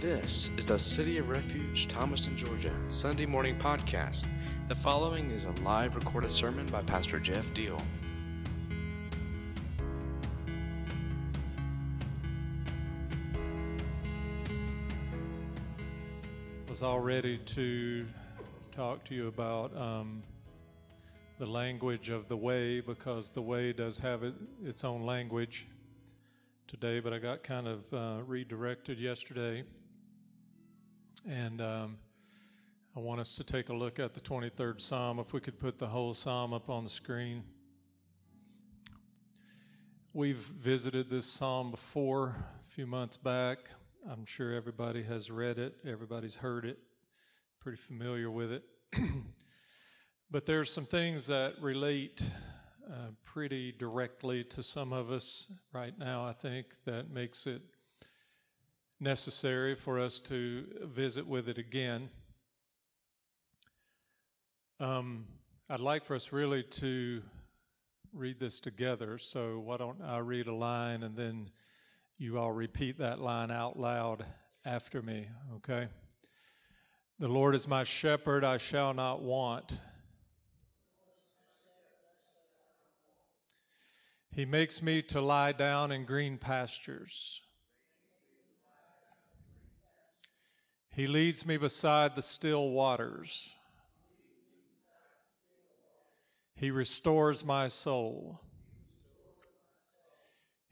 This is the City of Refuge, Thomaston, Georgia, Sunday morning podcast. The following is a live recorded sermon by Pastor Jeff Deal. was all ready to talk to you about um, the language of the way because the way does have it, its own language today, but I got kind of uh, redirected yesterday. And um, I want us to take a look at the 23rd Psalm. If we could put the whole Psalm up on the screen. We've visited this Psalm before a few months back. I'm sure everybody has read it, everybody's heard it, pretty familiar with it. but there's some things that relate uh, pretty directly to some of us right now, I think, that makes it necessary for us to visit with it again. Um, I'd like for us really to read this together, so why don't I read a line and then you all repeat that line out loud after me, okay? The Lord is my shepherd, I shall not want. He makes me to lie down in green pastures. He leads me beside the still waters. He restores my soul.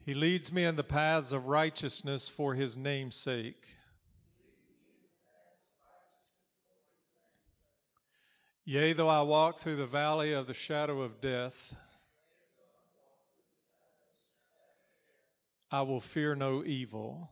He leads me in the paths of righteousness for his name's sake. Yea, though I walk through the valley of the shadow of death, I will fear no evil.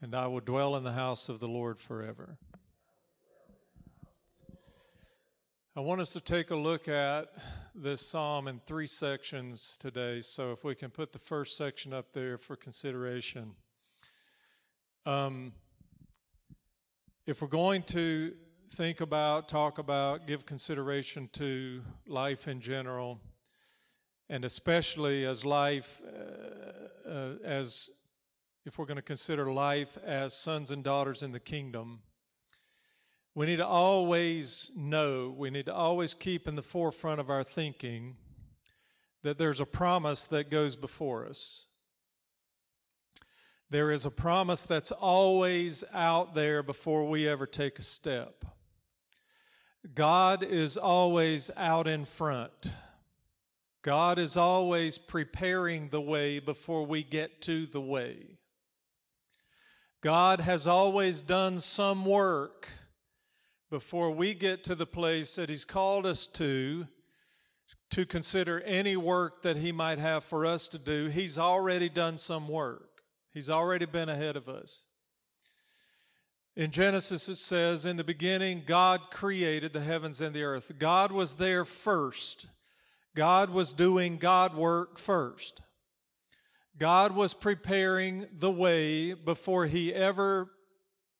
And I will dwell in the house of the Lord forever. I want us to take a look at this psalm in three sections today. So, if we can put the first section up there for consideration. Um, if we're going to think about, talk about, give consideration to life in general, and especially as life, uh, uh, as if we're going to consider life as sons and daughters in the kingdom we need to always know, we need to always keep in the forefront of our thinking that there's a promise that goes before us. There is a promise that's always out there before we ever take a step. God is always out in front. God is always preparing the way before we get to the way. God has always done some work before we get to the place that He's called us to, to consider any work that He might have for us to do, He's already done some work. He's already been ahead of us. In Genesis, it says, In the beginning, God created the heavens and the earth. God was there first. God was doing God work first. God was preparing the way before He ever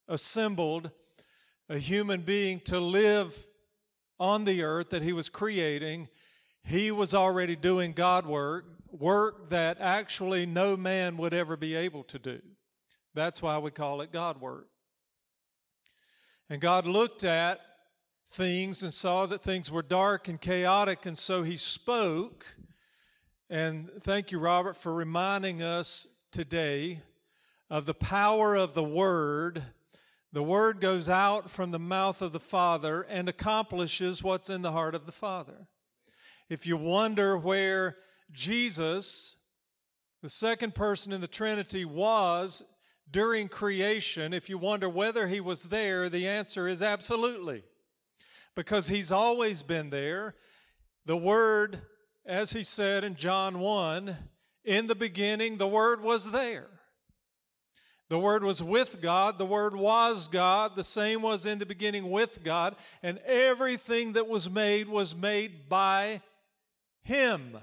assembled a human being to live on the earth that he was creating, he was already doing God work, work that actually no man would ever be able to do. That's why we call it God work. And God looked at things and saw that things were dark and chaotic, and so he spoke. And thank you, Robert, for reminding us today of the power of the Word the word goes out from the mouth of the Father and accomplishes what's in the heart of the Father. If you wonder where Jesus, the second person in the Trinity, was during creation, if you wonder whether he was there, the answer is absolutely. Because he's always been there. The Word, as he said in John 1, In the beginning, the Word was there. The Word was with God. The Word was God. The same was in the beginning with God. And everything that was made was made by Him.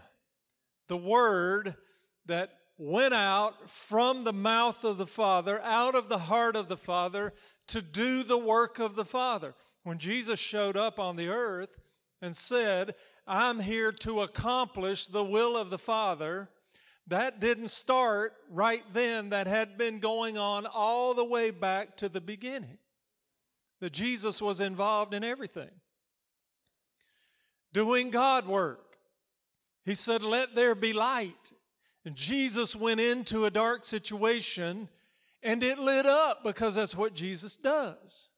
The Word that went out from the mouth of the Father, out of the heart of the Father, to do the work of the Father. When Jesus showed up on the earth and said, I'm here to accomplish the will of the Father, that didn't start right then. That had been going on all the way back to the beginning. That Jesus was involved in everything. Doing God work. He said, Let there be light. And Jesus went into a dark situation and it lit up because that's what Jesus does.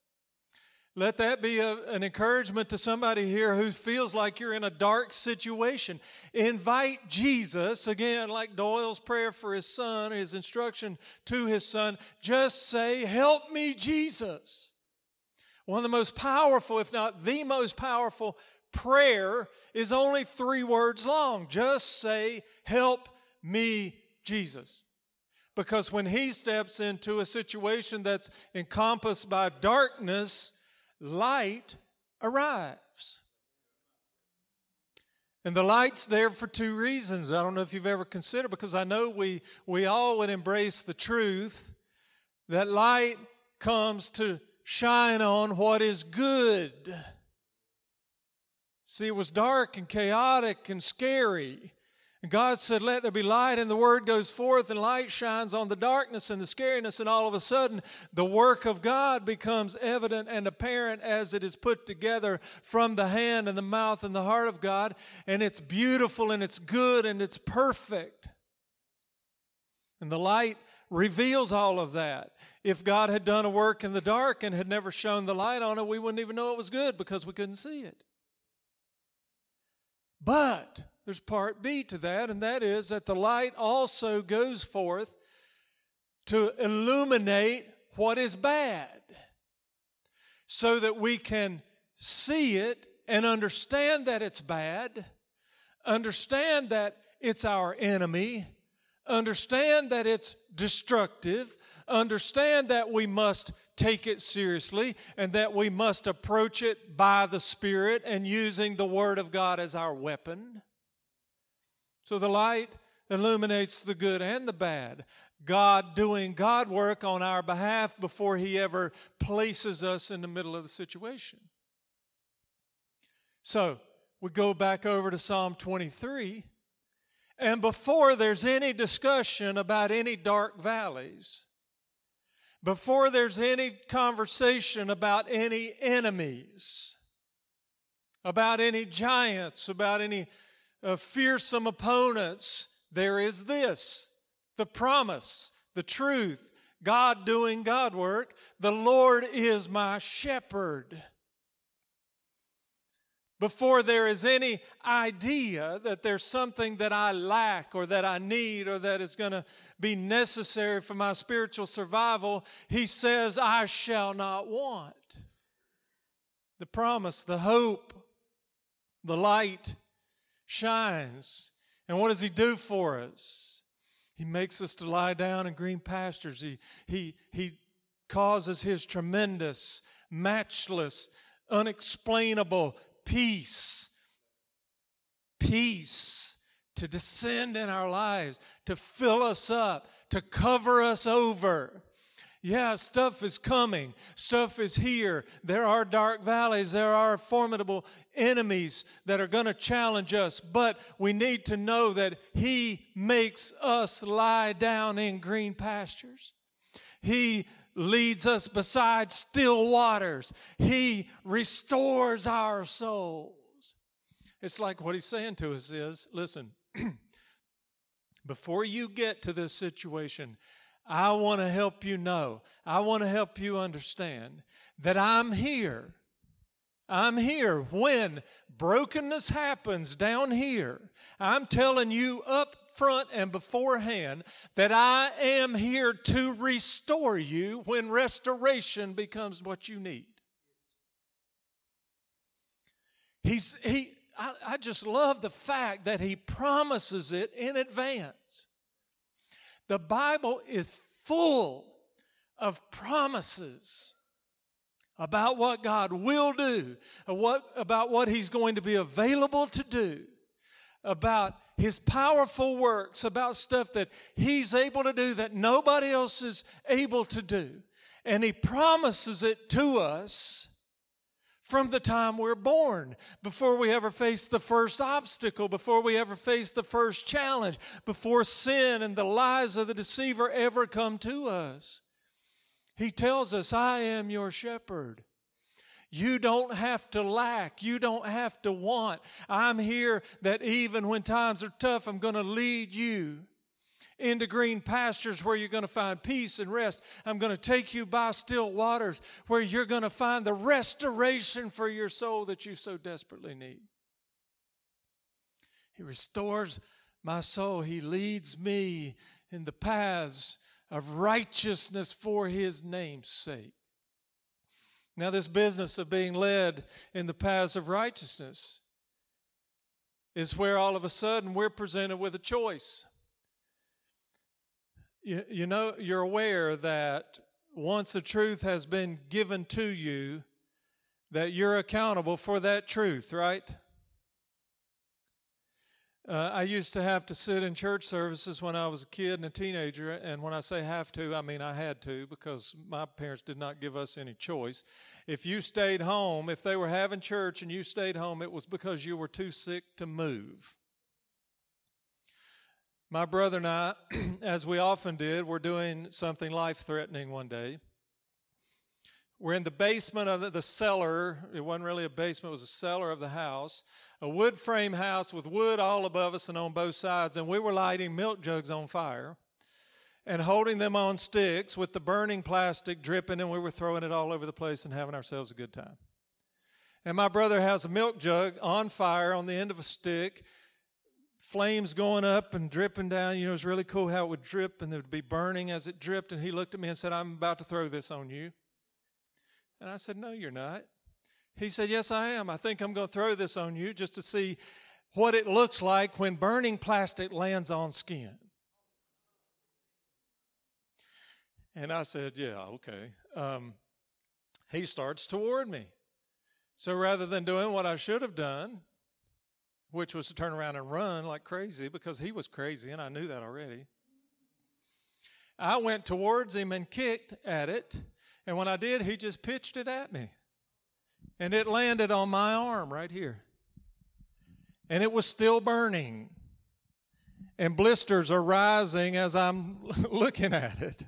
Let that be a, an encouragement to somebody here who feels like you're in a dark situation. Invite Jesus, again, like Doyle's prayer for his son, his instruction to his son, just say, Help me, Jesus. One of the most powerful, if not the most powerful prayer, is only three words long. Just say, Help me, Jesus. Because when he steps into a situation that's encompassed by darkness, light arrives. And the light's there for two reasons. I don't know if you've ever considered, because I know we, we all would embrace the truth that light comes to shine on what is good. See, it was dark and chaotic and scary. And God said, Let there be light, and the word goes forth, and light shines on the darkness and the scariness, and all of a sudden, the work of God becomes evident and apparent as it is put together from the hand and the mouth and the heart of God, and it's beautiful and it's good and it's perfect. And the light reveals all of that. If God had done a work in the dark and had never shone the light on it, we wouldn't even know it was good because we couldn't see it. But there's part B to that, and that is that the light also goes forth to illuminate what is bad so that we can see it and understand that it's bad, understand that it's our enemy, understand that it's destructive, understand that we must take it seriously and that we must approach it by the Spirit and using the Word of God as our weapon. So the light illuminates the good and the bad. God doing God work on our behalf before He ever places us in the middle of the situation. So we go back over to Psalm 23, and before there's any discussion about any dark valleys, before there's any conversation about any enemies, about any giants, about any of fearsome opponents, there is this the promise, the truth, God doing God work. The Lord is my shepherd. Before there is any idea that there's something that I lack or that I need or that is going to be necessary for my spiritual survival, he says, I shall not want. The promise, the hope, the light, shines. And what does He do for us? He makes us to lie down in green pastures. He, he, he causes His tremendous, matchless, unexplainable peace, peace to descend in our lives, to fill us up, to cover us over. Yeah, stuff is coming. Stuff is here. There are dark valleys. There are formidable enemies that are going to challenge us. But we need to know that He makes us lie down in green pastures. He leads us beside still waters. He restores our souls. It's like what He's saying to us is listen, before you get to this situation, I want to help you know, I want to help you understand that I'm here. I'm here when brokenness happens down here. I'm telling you up front and beforehand that I am here to restore you when restoration becomes what you need. He's, he, I, I just love the fact that he promises it in advance. The Bible is full of promises about what God will do, what, about what He's going to be available to do, about His powerful works, about stuff that He's able to do that nobody else is able to do. And He promises it to us from the time we're born, before we ever face the first obstacle, before we ever face the first challenge, before sin and the lies of the deceiver ever come to us. He tells us, I am your shepherd. You don't have to lack. You don't have to want. I'm here that even when times are tough, I'm going to lead you into green pastures where you're going to find peace and rest. I'm going to take you by still waters where you're going to find the restoration for your soul that you so desperately need. He restores my soul. He leads me in the paths of righteousness for his name's sake. Now, this business of being led in the paths of righteousness is where all of a sudden we're presented with a choice. You, you know, you're aware that once the truth has been given to you, that you're accountable for that truth, right? Uh, I used to have to sit in church services when I was a kid and a teenager, and when I say have to, I mean I had to because my parents did not give us any choice. If you stayed home, if they were having church and you stayed home, it was because you were too sick to move. My brother and I, as we often did, were doing something life threatening one day. We're in the basement of the cellar. It wasn't really a basement, it was a cellar of the house. A wood frame house with wood all above us and on both sides. And we were lighting milk jugs on fire and holding them on sticks with the burning plastic dripping, and we were throwing it all over the place and having ourselves a good time. And my brother has a milk jug on fire on the end of a stick, flames going up and dripping down. You know, it was really cool how it would drip and it would be burning as it dripped. And he looked at me and said, I'm about to throw this on you. And I said, No, you're not. He said, Yes, I am. I think I'm going to throw this on you just to see what it looks like when burning plastic lands on skin. And I said, Yeah, okay. Um, he starts toward me. So rather than doing what I should have done, which was to turn around and run like crazy because he was crazy and I knew that already, I went towards him and kicked at it and when I did, he just pitched it at me. And it landed on my arm right here. And it was still burning. And blisters are rising as I'm looking at it.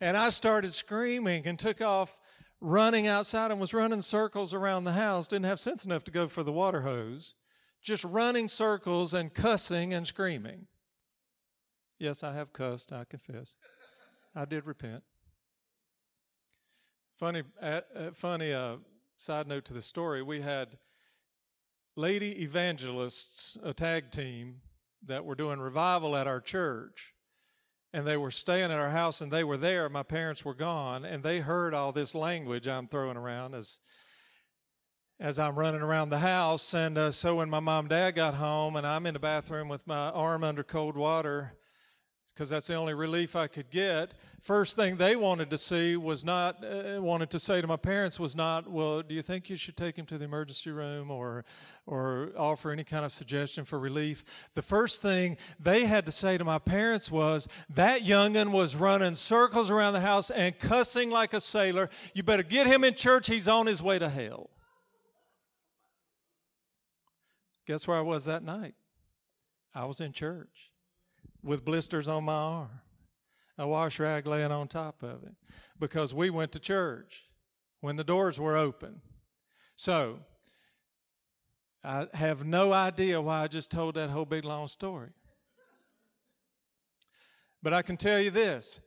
And I started screaming and took off running outside and was running circles around the house. Didn't have sense enough to go for the water hose. Just running circles and cussing and screaming. Yes, I have cussed, I confess. I did repent. Funny, uh, funny uh, side note to the story. We had lady evangelists, a tag team that were doing revival at our church, and they were staying at our house, and they were there. My parents were gone, and they heard all this language I'm throwing around as as I'm running around the house. And uh, so when my mom and dad got home, and I'm in the bathroom with my arm under cold water, because that's the only relief I could get. First thing they wanted to see was not, uh, wanted to say to my parents was not, well, do you think you should take him to the emergency room or, or offer any kind of suggestion for relief? The first thing they had to say to my parents was, that youngin was running circles around the house and cussing like a sailor. You better get him in church. He's on his way to hell. Guess where I was that night? I was in church with blisters on my arm, a wash rag laying on top of it, because we went to church when the doors were open. So, I have no idea why I just told that whole big long story. But I can tell you this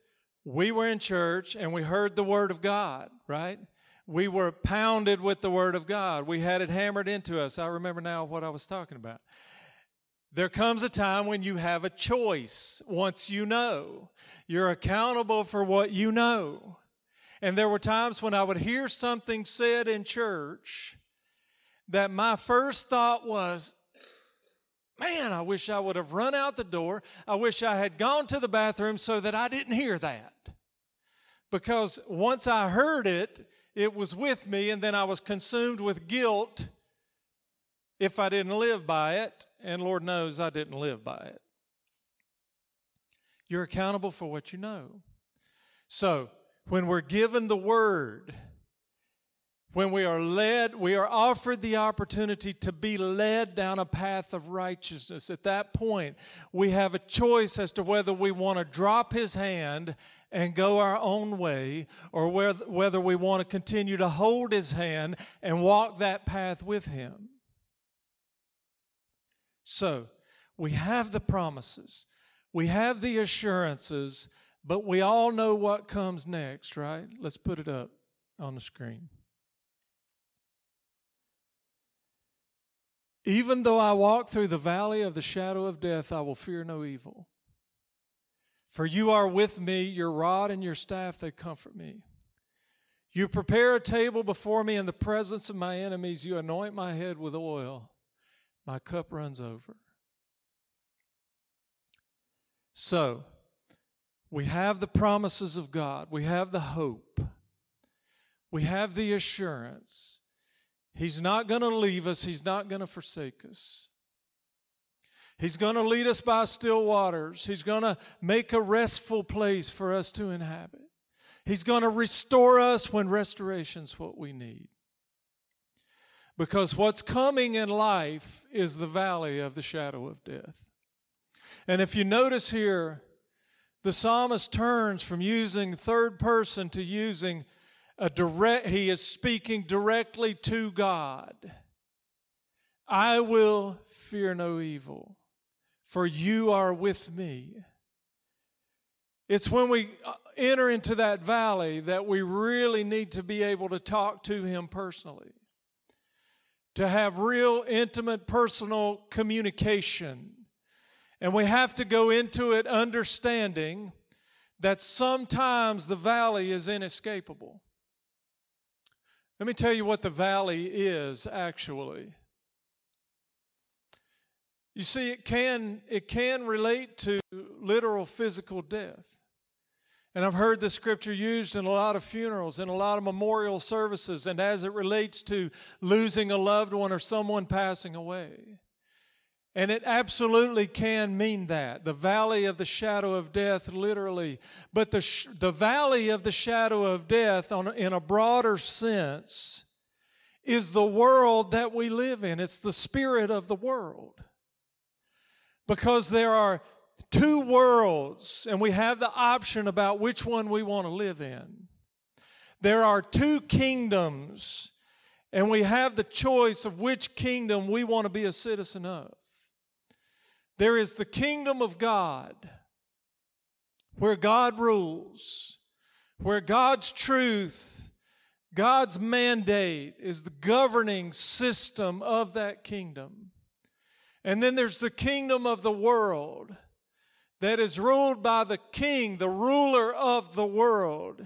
we were in church and we heard the Word of God, right? We were pounded with the Word of God. We had it hammered into us. I remember now what I was talking about. There comes a time when you have a choice once you know. You're accountable for what you know. And there were times when I would hear something said in church that my first thought was, Man, I wish I would have run out the door. I wish I had gone to the bathroom so that I didn't hear that. Because once I heard it, it was with me, and then I was consumed with guilt if I didn't live by it, and Lord knows I didn't live by it. You're accountable for what you know. So, when we're given the word, when we are led, we are offered the opportunity to be led down a path of righteousness. At that point, we have a choice as to whether we want to drop his hand and go our own way or whether we want to continue to hold his hand and walk that path with him. So, we have the promises, we have the assurances, but we all know what comes next, right? Let's put it up on the screen. Even though I walk through the valley of the shadow of death, I will fear no evil. For you are with me, your rod and your staff, they comfort me. You prepare a table before me in the presence of my enemies. You anoint my head with oil. My cup runs over. So, we have the promises of God, we have the hope, we have the assurance He's not going to leave us, He's not going to forsake us. He's going to lead us by still waters. He's going to make a restful place for us to inhabit. He's going to restore us when restoration's what we need. Because what's coming in life is the valley of the shadow of death. And if you notice here, the psalmist turns from using third person to using a direct, he is speaking directly to God. I will fear no evil, for you are with me. It's when we uh, enter into that valley that we really need to be able to talk to him personally, to have real, intimate, personal communication. And we have to go into it understanding that sometimes the valley is inescapable. Let me tell you what the valley is actually. You see, it can, it can relate to literal physical death. And I've heard the scripture used in a lot of funerals, in a lot of memorial services, and as it relates to losing a loved one or someone passing away. And it absolutely can mean that. The valley of the shadow of death, literally. But the, sh- the valley of the shadow of death, on, in a broader sense, is the world that we live in. It's the spirit of the world. Because there are two worlds, and we have the option about which one we want to live in. There are two kingdoms, and we have the choice of which kingdom we want to be a citizen of. There is the kingdom of God where God rules, where God's truth, God's mandate is the governing system of that kingdom. And then there's the kingdom of the world that is ruled by the king, the ruler of the world.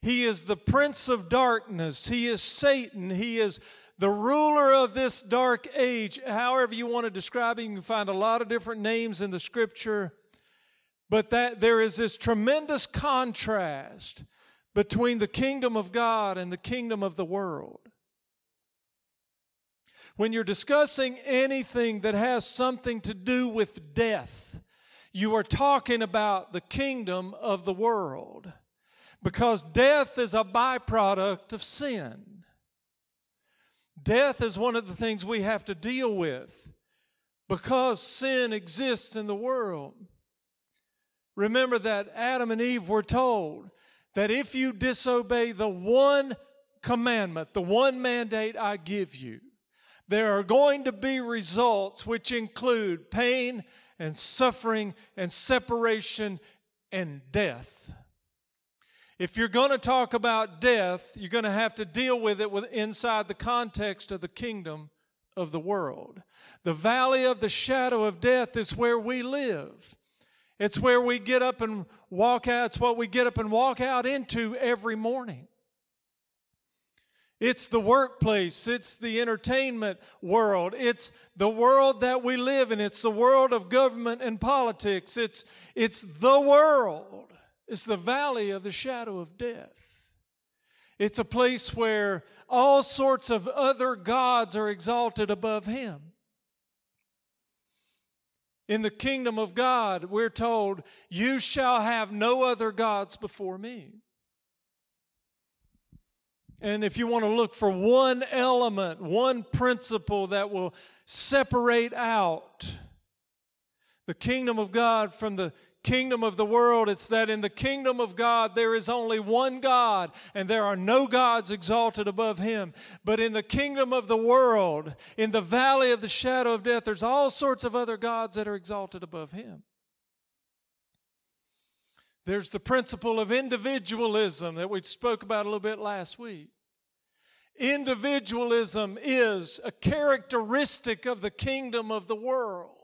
He is the prince of darkness. He is Satan. He is the ruler of this dark age, however you want to describe it, you can find a lot of different names in the scripture. But that there is this tremendous contrast between the kingdom of God and the kingdom of the world. When you're discussing anything that has something to do with death, you are talking about the kingdom of the world because death is a byproduct of sin. Death is one of the things we have to deal with because sin exists in the world. Remember that Adam and Eve were told that if you disobey the one commandment, the one mandate I give you, there are going to be results which include pain and suffering and separation and death. If you're going to talk about death, you're going to have to deal with it inside the context of the kingdom of the world. The valley of the shadow of death is where we live. It's where we get up and walk out. It's what we get up and walk out into every morning. It's the workplace. It's the entertainment world. It's the world that we live in. It's the world of government and politics. It's, it's the world. It's the valley of the shadow of death. It's a place where all sorts of other gods are exalted above him. In the kingdom of God, we're told, You shall have no other gods before me. And if you want to look for one element, one principle that will separate out the kingdom of God from the kingdom of the world, it's that in the kingdom of God there is only one God and there are no gods exalted above him. But in the kingdom of the world, in the valley of the shadow of death, there's all sorts of other gods that are exalted above him. There's the principle of individualism that we spoke about a little bit last week. Individualism is a characteristic of the kingdom of the world.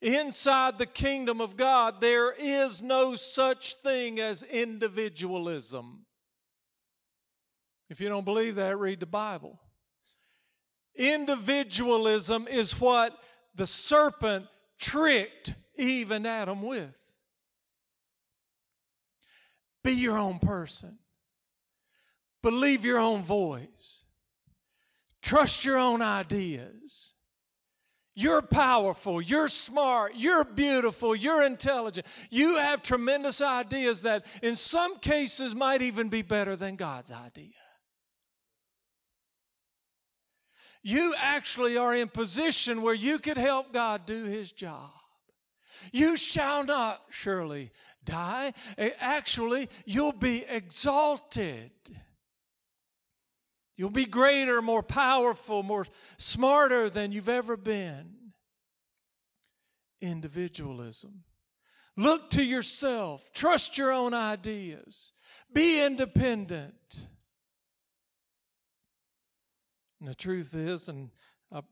Inside the kingdom of God, there is no such thing as individualism. If you don't believe that, read the Bible. Individualism is what the serpent tricked Eve and Adam with. Be your own person. Believe your own voice. Trust your own ideas. You're powerful, you're smart, you're beautiful, you're intelligent. You have tremendous ideas that, in some cases, might even be better than God's idea. You actually are in position where you could help God do His job. You shall not surely die. Eh, actually, you'll be exalted. You'll be greater, more powerful, more smarter than you've ever been. Individualism. Look to yourself. Trust your own ideas. Be independent. And the truth is, and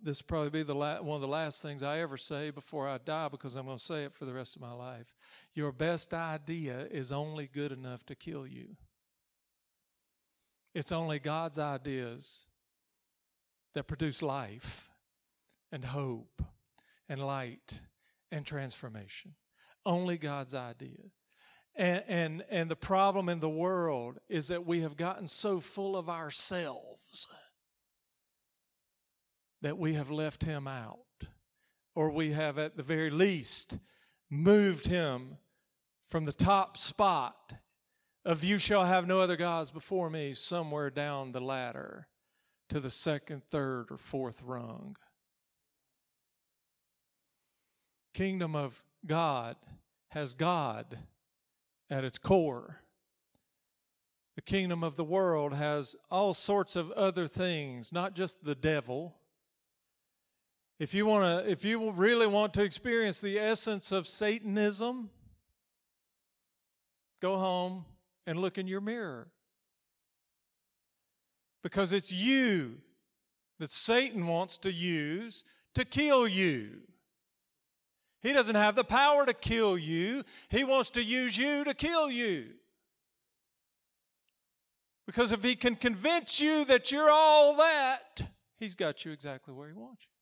this will probably be the la- one of the last things I ever say before I die because I'm going to say it for the rest of my life. Your best idea is only good enough to kill you. It's only God's ideas that produce life and hope and light and transformation. Only God's idea. And, and, and the problem in the world is that we have gotten so full of ourselves that we have left Him out. Or we have, at the very least, moved Him from the top spot of you shall have no other gods before me somewhere down the ladder to the second, third, or fourth rung. Kingdom of God has God at its core. The kingdom of the world has all sorts of other things, not just the devil. If you want to if you really want to experience the essence of Satanism, go home and look in your mirror. Because it's you that Satan wants to use to kill you. He doesn't have the power to kill you, he wants to use you to kill you. Because if he can convince you that you're all that, he's got you exactly where he wants you.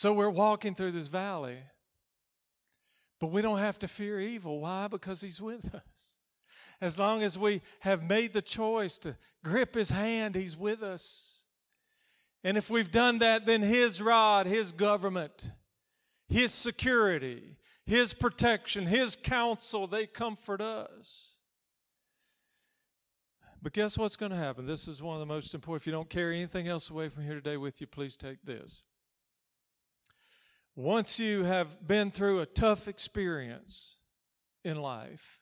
So we're walking through this valley but we don't have to fear evil. Why? Because He's with us. As long as we have made the choice to grip His hand, He's with us. And if we've done that, then His rod, His government, His security, His protection, His counsel, they comfort us. But guess what's going to happen? This is one of the most important. If you don't carry anything else away from here today with you, please take this. Once you have been through a tough experience in life,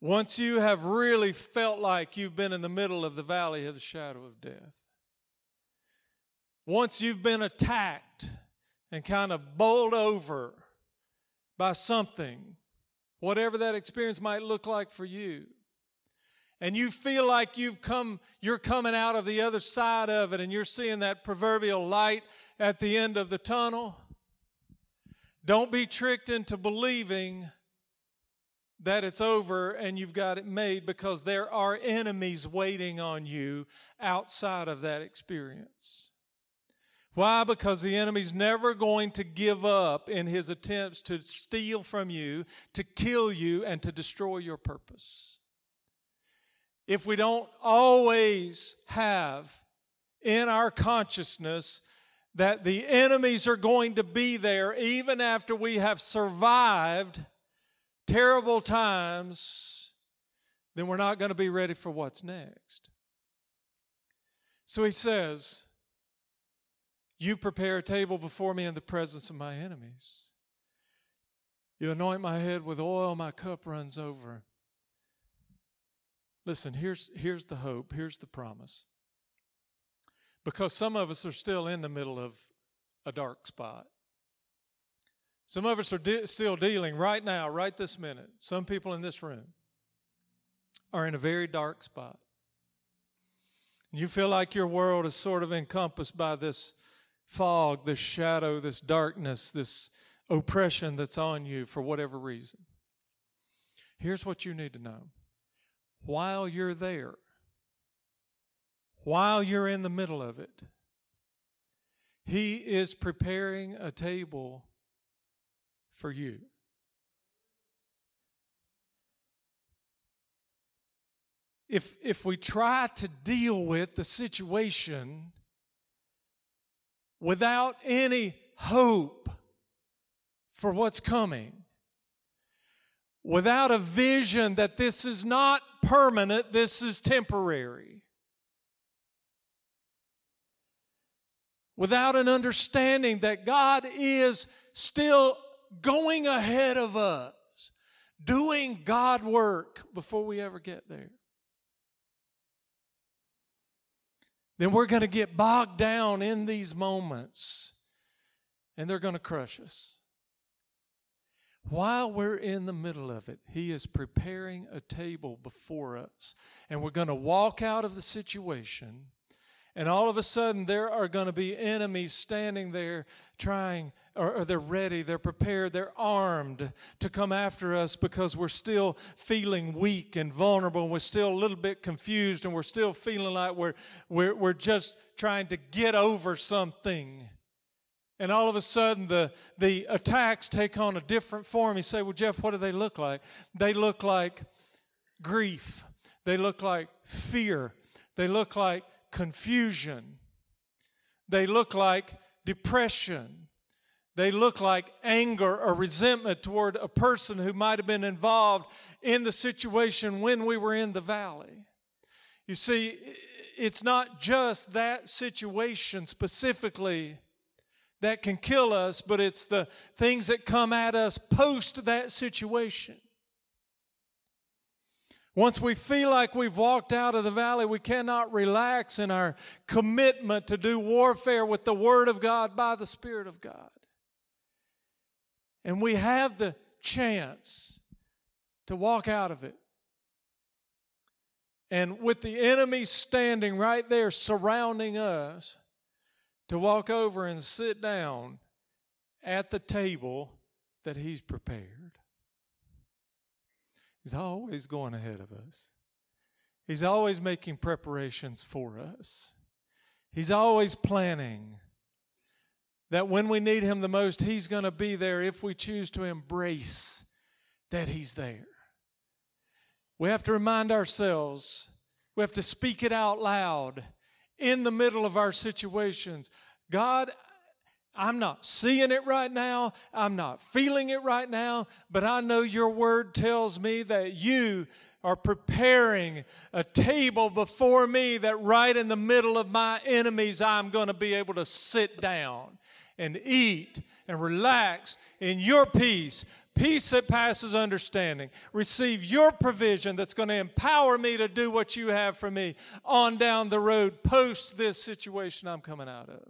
once you have really felt like you've been in the middle of the valley of the shadow of death, once you've been attacked and kind of bowled over by something, whatever that experience might look like for you, and you feel like you've come you're coming out of the other side of it and you're seeing that proverbial light at the end of the tunnel don't be tricked into believing that it's over and you've got it made because there are enemies waiting on you outside of that experience. Why? Because the enemy's never going to give up in his attempts to steal from you, to kill you, and to destroy your purpose. If we don't always have in our consciousness that the enemies are going to be there even after we have survived terrible times, then we're not going to be ready for what's next. So he says, You prepare a table before me in the presence of my enemies. You anoint my head with oil, my cup runs over. Listen, here's, here's the hope, here's the promise. Because some of us are still in the middle of a dark spot. Some of us are de- still dealing right now, right this minute. Some people in this room are in a very dark spot. You feel like your world is sort of encompassed by this fog, this shadow, this darkness, this oppression that's on you for whatever reason. Here's what you need to know while you're there, while you're in the middle of it, He is preparing a table for you. If, if we try to deal with the situation without any hope for what's coming, without a vision that this is not permanent, this is temporary, without an understanding that God is still going ahead of us, doing God work before we ever get there. Then we're going to get bogged down in these moments and they're going to crush us. While we're in the middle of it, He is preparing a table before us. And we're going to walk out of the situation. And all of a sudden, there are going to be enemies standing there trying or, or they're ready, they're prepared, they're armed to come after us because we're still feeling weak and vulnerable, and we're still a little bit confused, and we're still feeling like we're, we're, we're just trying to get over something. And all of a sudden, the, the attacks take on a different form. You say, Well, Jeff, what do they look like? They look like grief, they look like fear, they look like confusion, they look like depression, they look like anger or resentment toward a person who might have been involved in the situation when we were in the valley. You see, it's not just that situation specifically that can kill us, but it's the things that come at us post that situation. Once we feel like we've walked out of the valley, we cannot relax in our commitment to do warfare with the Word of God by the Spirit of God. And we have the chance to walk out of it. And with the enemy standing right there surrounding us, to walk over and sit down at the table that he's prepared. He's always going ahead of us. He's always making preparations for us. He's always planning that when we need Him the most, He's going to be there if we choose to embrace that He's there. We have to remind ourselves, we have to speak it out loud in the middle of our situations. God, I'm not seeing it right now. I'm not feeling it right now, but I know your word tells me that you are preparing a table before me that right in the middle of my enemies, I'm going to be able to sit down and eat and relax in your peace, peace that passes understanding. Receive your provision that's going to empower me to do what you have for me on down the road post this situation I'm coming out of.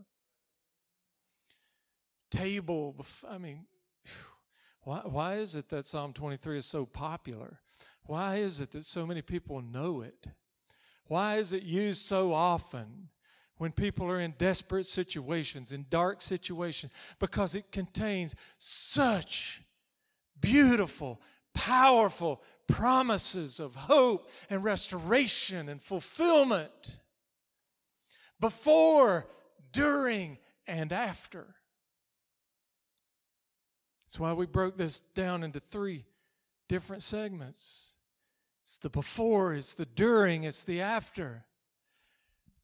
Table, I mean, why, why is it that Psalm 23 is so popular? Why is it that so many people know it? Why is it used so often? when people are in desperate situations, in dark situations, because it contains such beautiful, powerful promises of hope and restoration and fulfillment before, during, and after. That's why we broke this down into three different segments it's the before, it's the during, it's the after.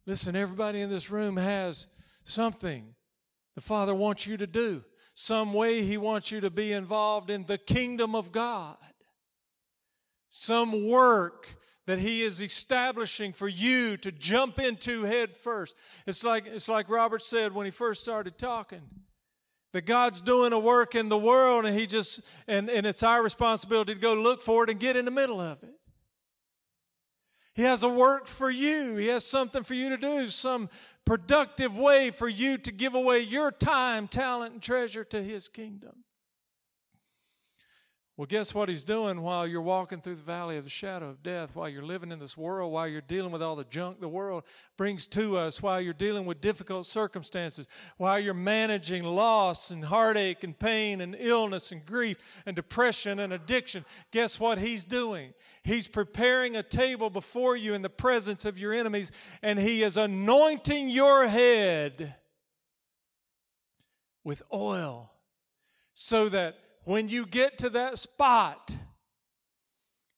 Listen, everybody in this room has something the Father wants you to do, some way He wants you to be involved in the kingdom of God, some work that he is establishing for you to jump into head first. It's like, it's like Robert said when he first started talking. That God's doing a work in the world and he just and, and it's our responsibility to go look for it and get in the middle of it. He has a work for you. He has something for you to do, some productive way for you to give away your time, talent, and treasure to his kingdom. Well, guess what he's doing while you're walking through the valley of the shadow of death, while you're living in this world, while you're dealing with all the junk the world brings to us, while you're dealing with difficult circumstances, while you're managing loss and heartache and pain and illness and grief and depression and addiction. Guess what he's doing? He's preparing a table before you in the presence of your enemies, and he is anointing your head with oil so that when you get to that spot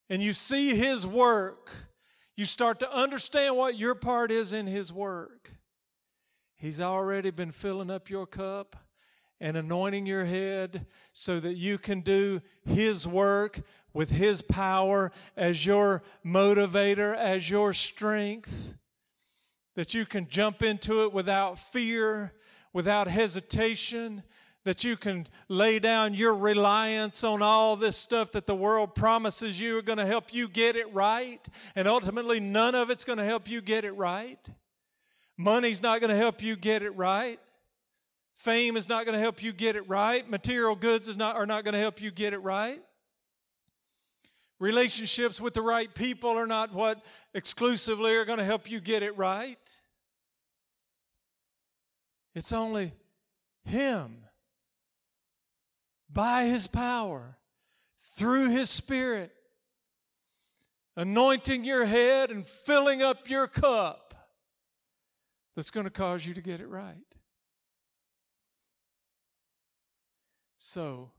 and you see His work, you start to understand what your part is in His work. He's already been filling up your cup and anointing your head so that you can do His work with His power as your motivator, as your strength, that you can jump into it without fear, without hesitation, that you can lay down your reliance on all this stuff that the world promises you are going to help you get it right, and ultimately none of it's going to help you get it right. Money's not going to help you get it right. Fame is not going to help you get it right. Material goods is not, are not going to help you get it right. Relationships with the right people are not what exclusively are going to help you get it right. It's only Him by His power, through His Spirit, anointing your head and filling up your cup that's going to cause you to get it right. So,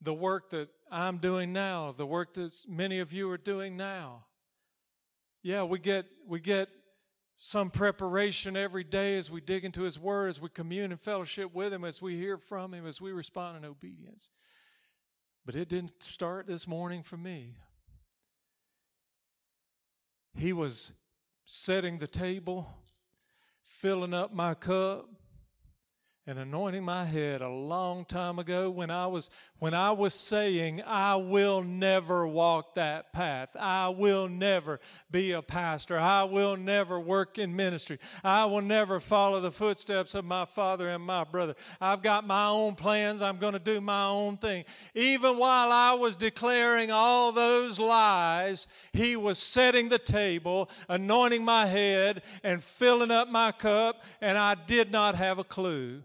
the work that I'm doing now, the work that many of you are doing now, yeah, we get we get some preparation every day as we dig into His Word, as we commune and fellowship with Him, as we hear from Him, as we respond in obedience. But it didn't start this morning for me. He was setting the table, filling up my cup, and anointing my head a long time ago when I was when I was saying I will never walk that path. I will never be a pastor. I will never work in ministry. I will never follow the footsteps of my father and my brother. I've got my own plans. I'm going to do my own thing. Even while I was declaring all those lies, he was setting the table, anointing my head and filling up my cup, and I did not have a clue.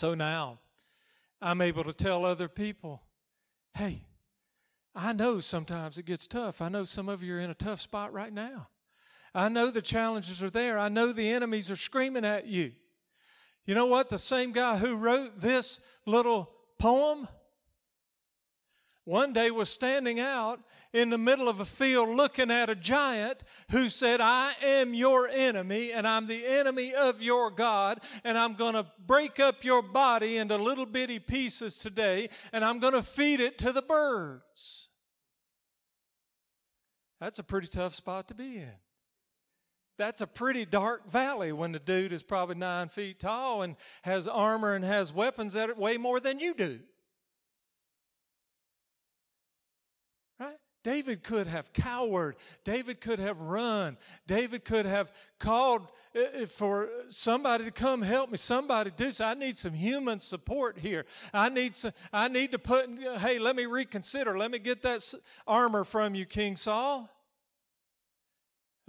So now I'm able to tell other people, hey, I know sometimes it gets tough. I know some of you are in a tough spot right now. I know the challenges are there. I know the enemies are screaming at you. You know what? The same guy who wrote this little poem one day was standing out in the middle of a field looking at a giant who said, I am your enemy and I'm the enemy of your God and I'm going to break up your body into little bitty pieces today and I'm going to feed it to the birds. That's a pretty tough spot to be in. That's a pretty dark valley when the dude is probably nine feet tall and has armor and has weapons that weigh more than you do. David could have cowered. David could have run. David could have called uh, uh, for somebody to come help me. Somebody do so. I need some human support here. I need some, I need to put, hey, let me reconsider. Let me get that armor from you, King Saul.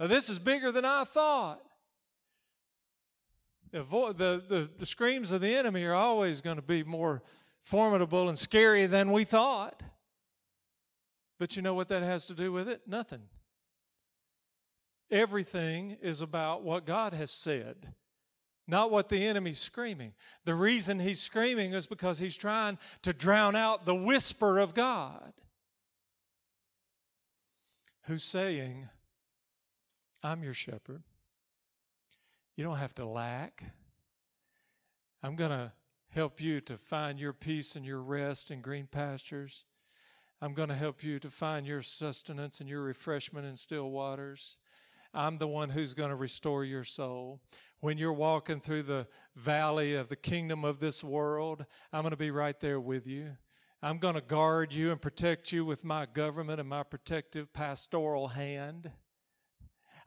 Now, this is bigger than I thought. The, vo- the, the, the screams of the enemy are always going to be more formidable and scary than we thought. But you know what that has to do with it? Nothing. Everything is about what God has said, not what the enemy's screaming. The reason he's screaming is because he's trying to drown out the whisper of God, who's saying, I'm your shepherd. You don't have to lack. I'm going to help you to find your peace and your rest in green pastures. I'm going to help you to find your sustenance and your refreshment in still waters. I'm the one who's going to restore your soul. When you're walking through the valley of the kingdom of this world, I'm going to be right there with you. I'm going to guard you and protect you with my government and my protective pastoral hand.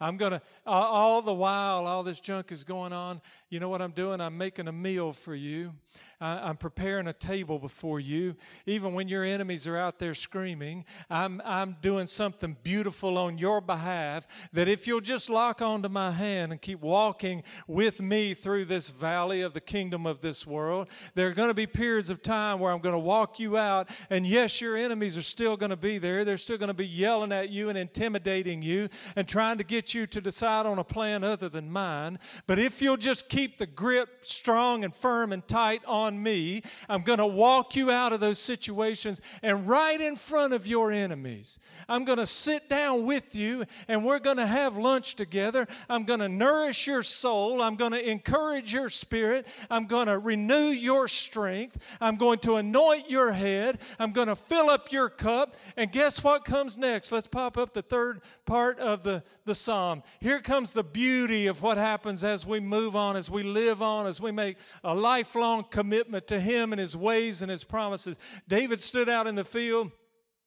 I'm going to, all the while, all this junk is going on, you know what I'm doing? I'm making a meal for you. I, am preparing a table before you. Even when your enemies are out there screaming, I'm, I'm doing something beautiful on your behalf. That if you'll just lock onto my hand and keep walking with me through this valley of the kingdom of this world, there are going to be periods of time where I'm going to walk you out. And yes, your enemies are still going to be there. They're still going to be yelling at you and intimidating you and trying to get you to decide on a plan other than mine. But if you'll just keep the grip strong and firm and tight on on me. I'm going to walk you out of those situations and right in front of your enemies. I'm going to sit down with you and we're going to have lunch together. I'm going to nourish your soul. I'm going to encourage your spirit. I'm going to renew your strength. I'm going to anoint your head. I'm going to fill up your cup. And guess what comes next? Let's pop up the third part of the, the psalm. Here comes the beauty of what happens as we move on, as we live on, as we make a lifelong commitment commitment to Him and His ways and His promises. David stood out in the field.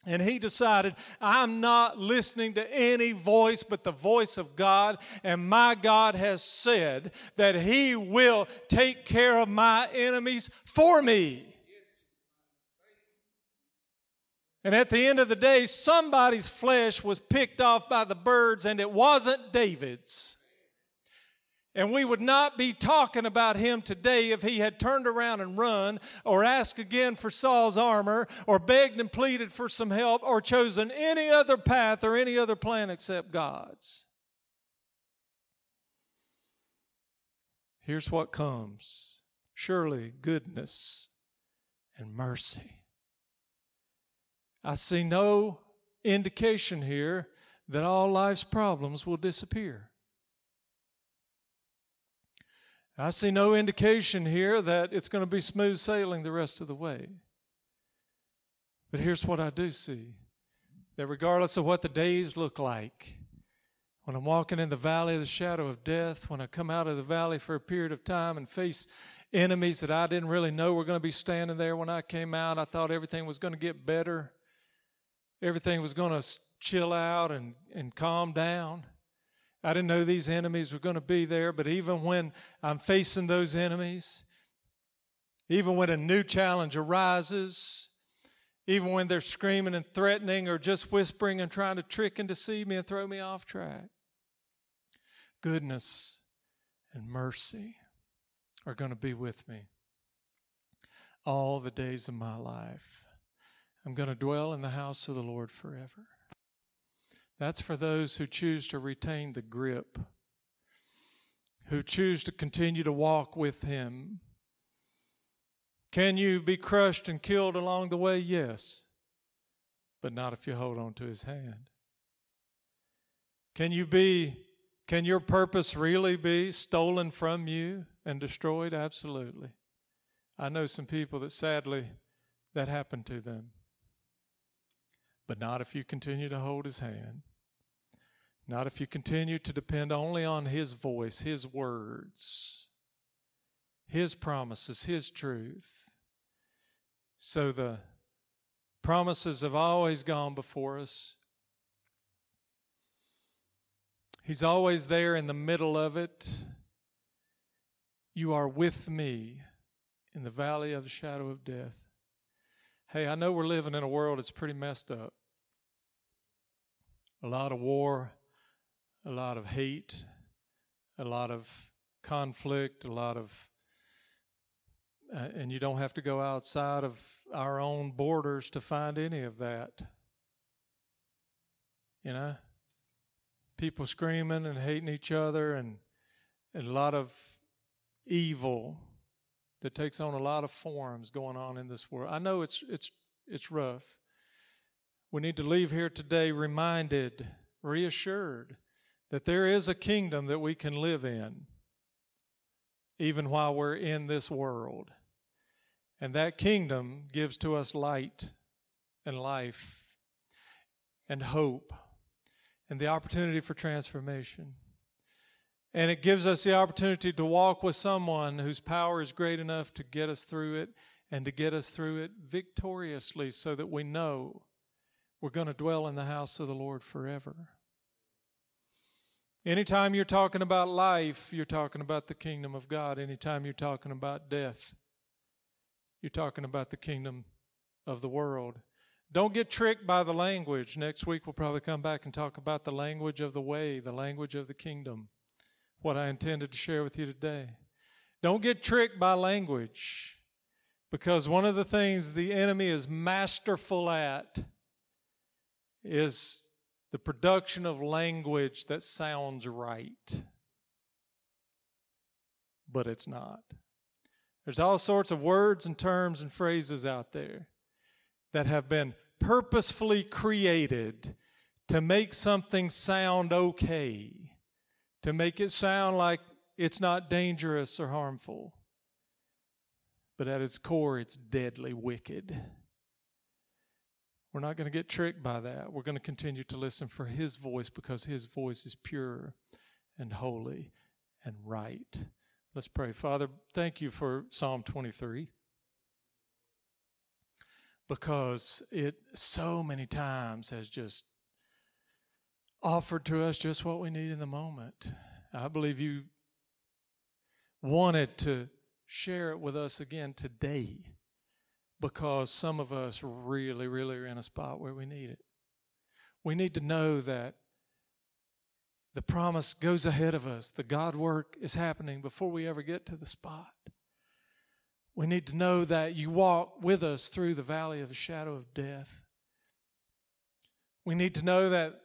And he decided, I'm not listening to any voice but the voice of God. And my God has said that he will take care of my enemies for me. And at the end of the day, somebody's flesh was picked off by the birds, and it wasn't David's. And we would not be talking about him today if he had turned around and run, or asked again for Saul's armor, or begged and pleaded for some help, or chosen any other path or any other plan except God's. Here's what comes surely goodness and mercy. I see no indication here that all life's problems will disappear. I see no indication here that it's going to be smooth sailing the rest of the way. But here's what I do see that regardless of what the days look like, when I'm walking in the valley of the shadow of death, when I come out of the valley for a period of time and face enemies that I didn't really know were going to be standing there when I came out, I thought everything was going to get better, everything was going to chill out and, and calm down. I didn't know these enemies were going to be there, but even when I'm facing those enemies, even when a new challenge arises, even when they're screaming and threatening or just whispering and trying to trick and deceive me and throw me off track, goodness and mercy are going to be with me all the days of my life. I'm going to dwell in the house of the Lord forever. That's for those who choose to retain the grip, who choose to continue to walk with Him. Can you be crushed and killed along the way? Yes, but not if you hold on to His hand. Can you be, can your purpose really be stolen from you and destroyed? Absolutely. I know some people that sadly that happened to them but not if you continue to hold his hand. Not if you continue to depend only on his voice, his words, his promises, his truth. So the promises have always gone before us. He's always there in the middle of it. You are with me in the valley of the shadow of death. Hey, I know we're living in a world that's pretty messed up. A lot of war, a lot of hate, a lot of conflict, a lot of, uh, and you don't have to go outside of our own borders to find any of that. You know, people screaming and hating each other, and, and a lot of evil that takes on a lot of forms going on in this world. I know it's it's it's rough. We need to leave here today reminded, reassured that there is a kingdom that we can live in even while we're in this world. And that kingdom gives to us light and life and hope and the opportunity for transformation. And it gives us the opportunity to walk with someone whose power is great enough to get us through it and to get us through it victoriously so that we know we're going to dwell in the house of the Lord forever. Anytime you're talking about life, you're talking about the kingdom of God. Anytime you're talking about death, you're talking about the kingdom of the world. Don't get tricked by the language. Next week, we'll probably come back and talk about the language of the way, the language of the kingdom, what I intended to share with you today. Don't get tricked by language because one of the things the enemy is masterful at is the production of language that sounds right, but it's not. There's all sorts of words and terms and phrases out there that have been purposefully created to make something sound okay, to make it sound like it's not dangerous or harmful. But at its core, it's deadly wicked. We're not going to get tricked by that. We're going to continue to listen for His voice because His voice is pure and holy and right. Let's pray. Father, thank you for Psalm 23 because it so many times has just offered to us just what we need in the moment. I believe you wanted to share it with us again today because some of us really, really are in a spot where we need it. We need to know that the promise goes ahead of us, the God work is happening before we ever get to the spot. We need to know that you walk with us through the valley of the shadow of death. We need to know that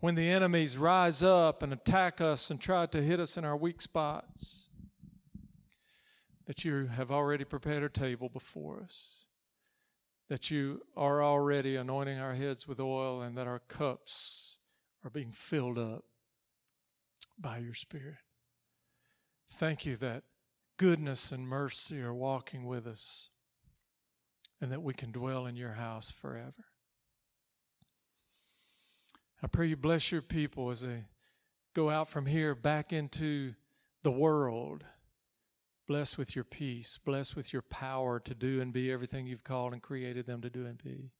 when the enemies rise up and attack us and try to hit us in our weak spots, that you have already prepared a table before us, that you are already anointing our heads with oil, and that our cups are being filled up by your Spirit. Thank you that goodness and mercy are walking with us, and that we can dwell in your house forever. I pray you bless your people as they go out from here back into the world Bless with your peace. Bless with your power to do and be everything you've called and created them to do and be.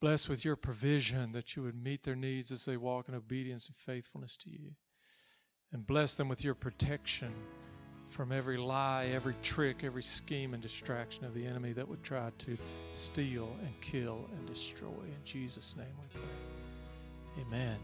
Bless with your provision that you would meet their needs as they walk in obedience and faithfulness to you. And bless them with your protection from every lie, every trick, every scheme and distraction of the enemy that would try to steal and kill and destroy. In Jesus' name we pray. Amen.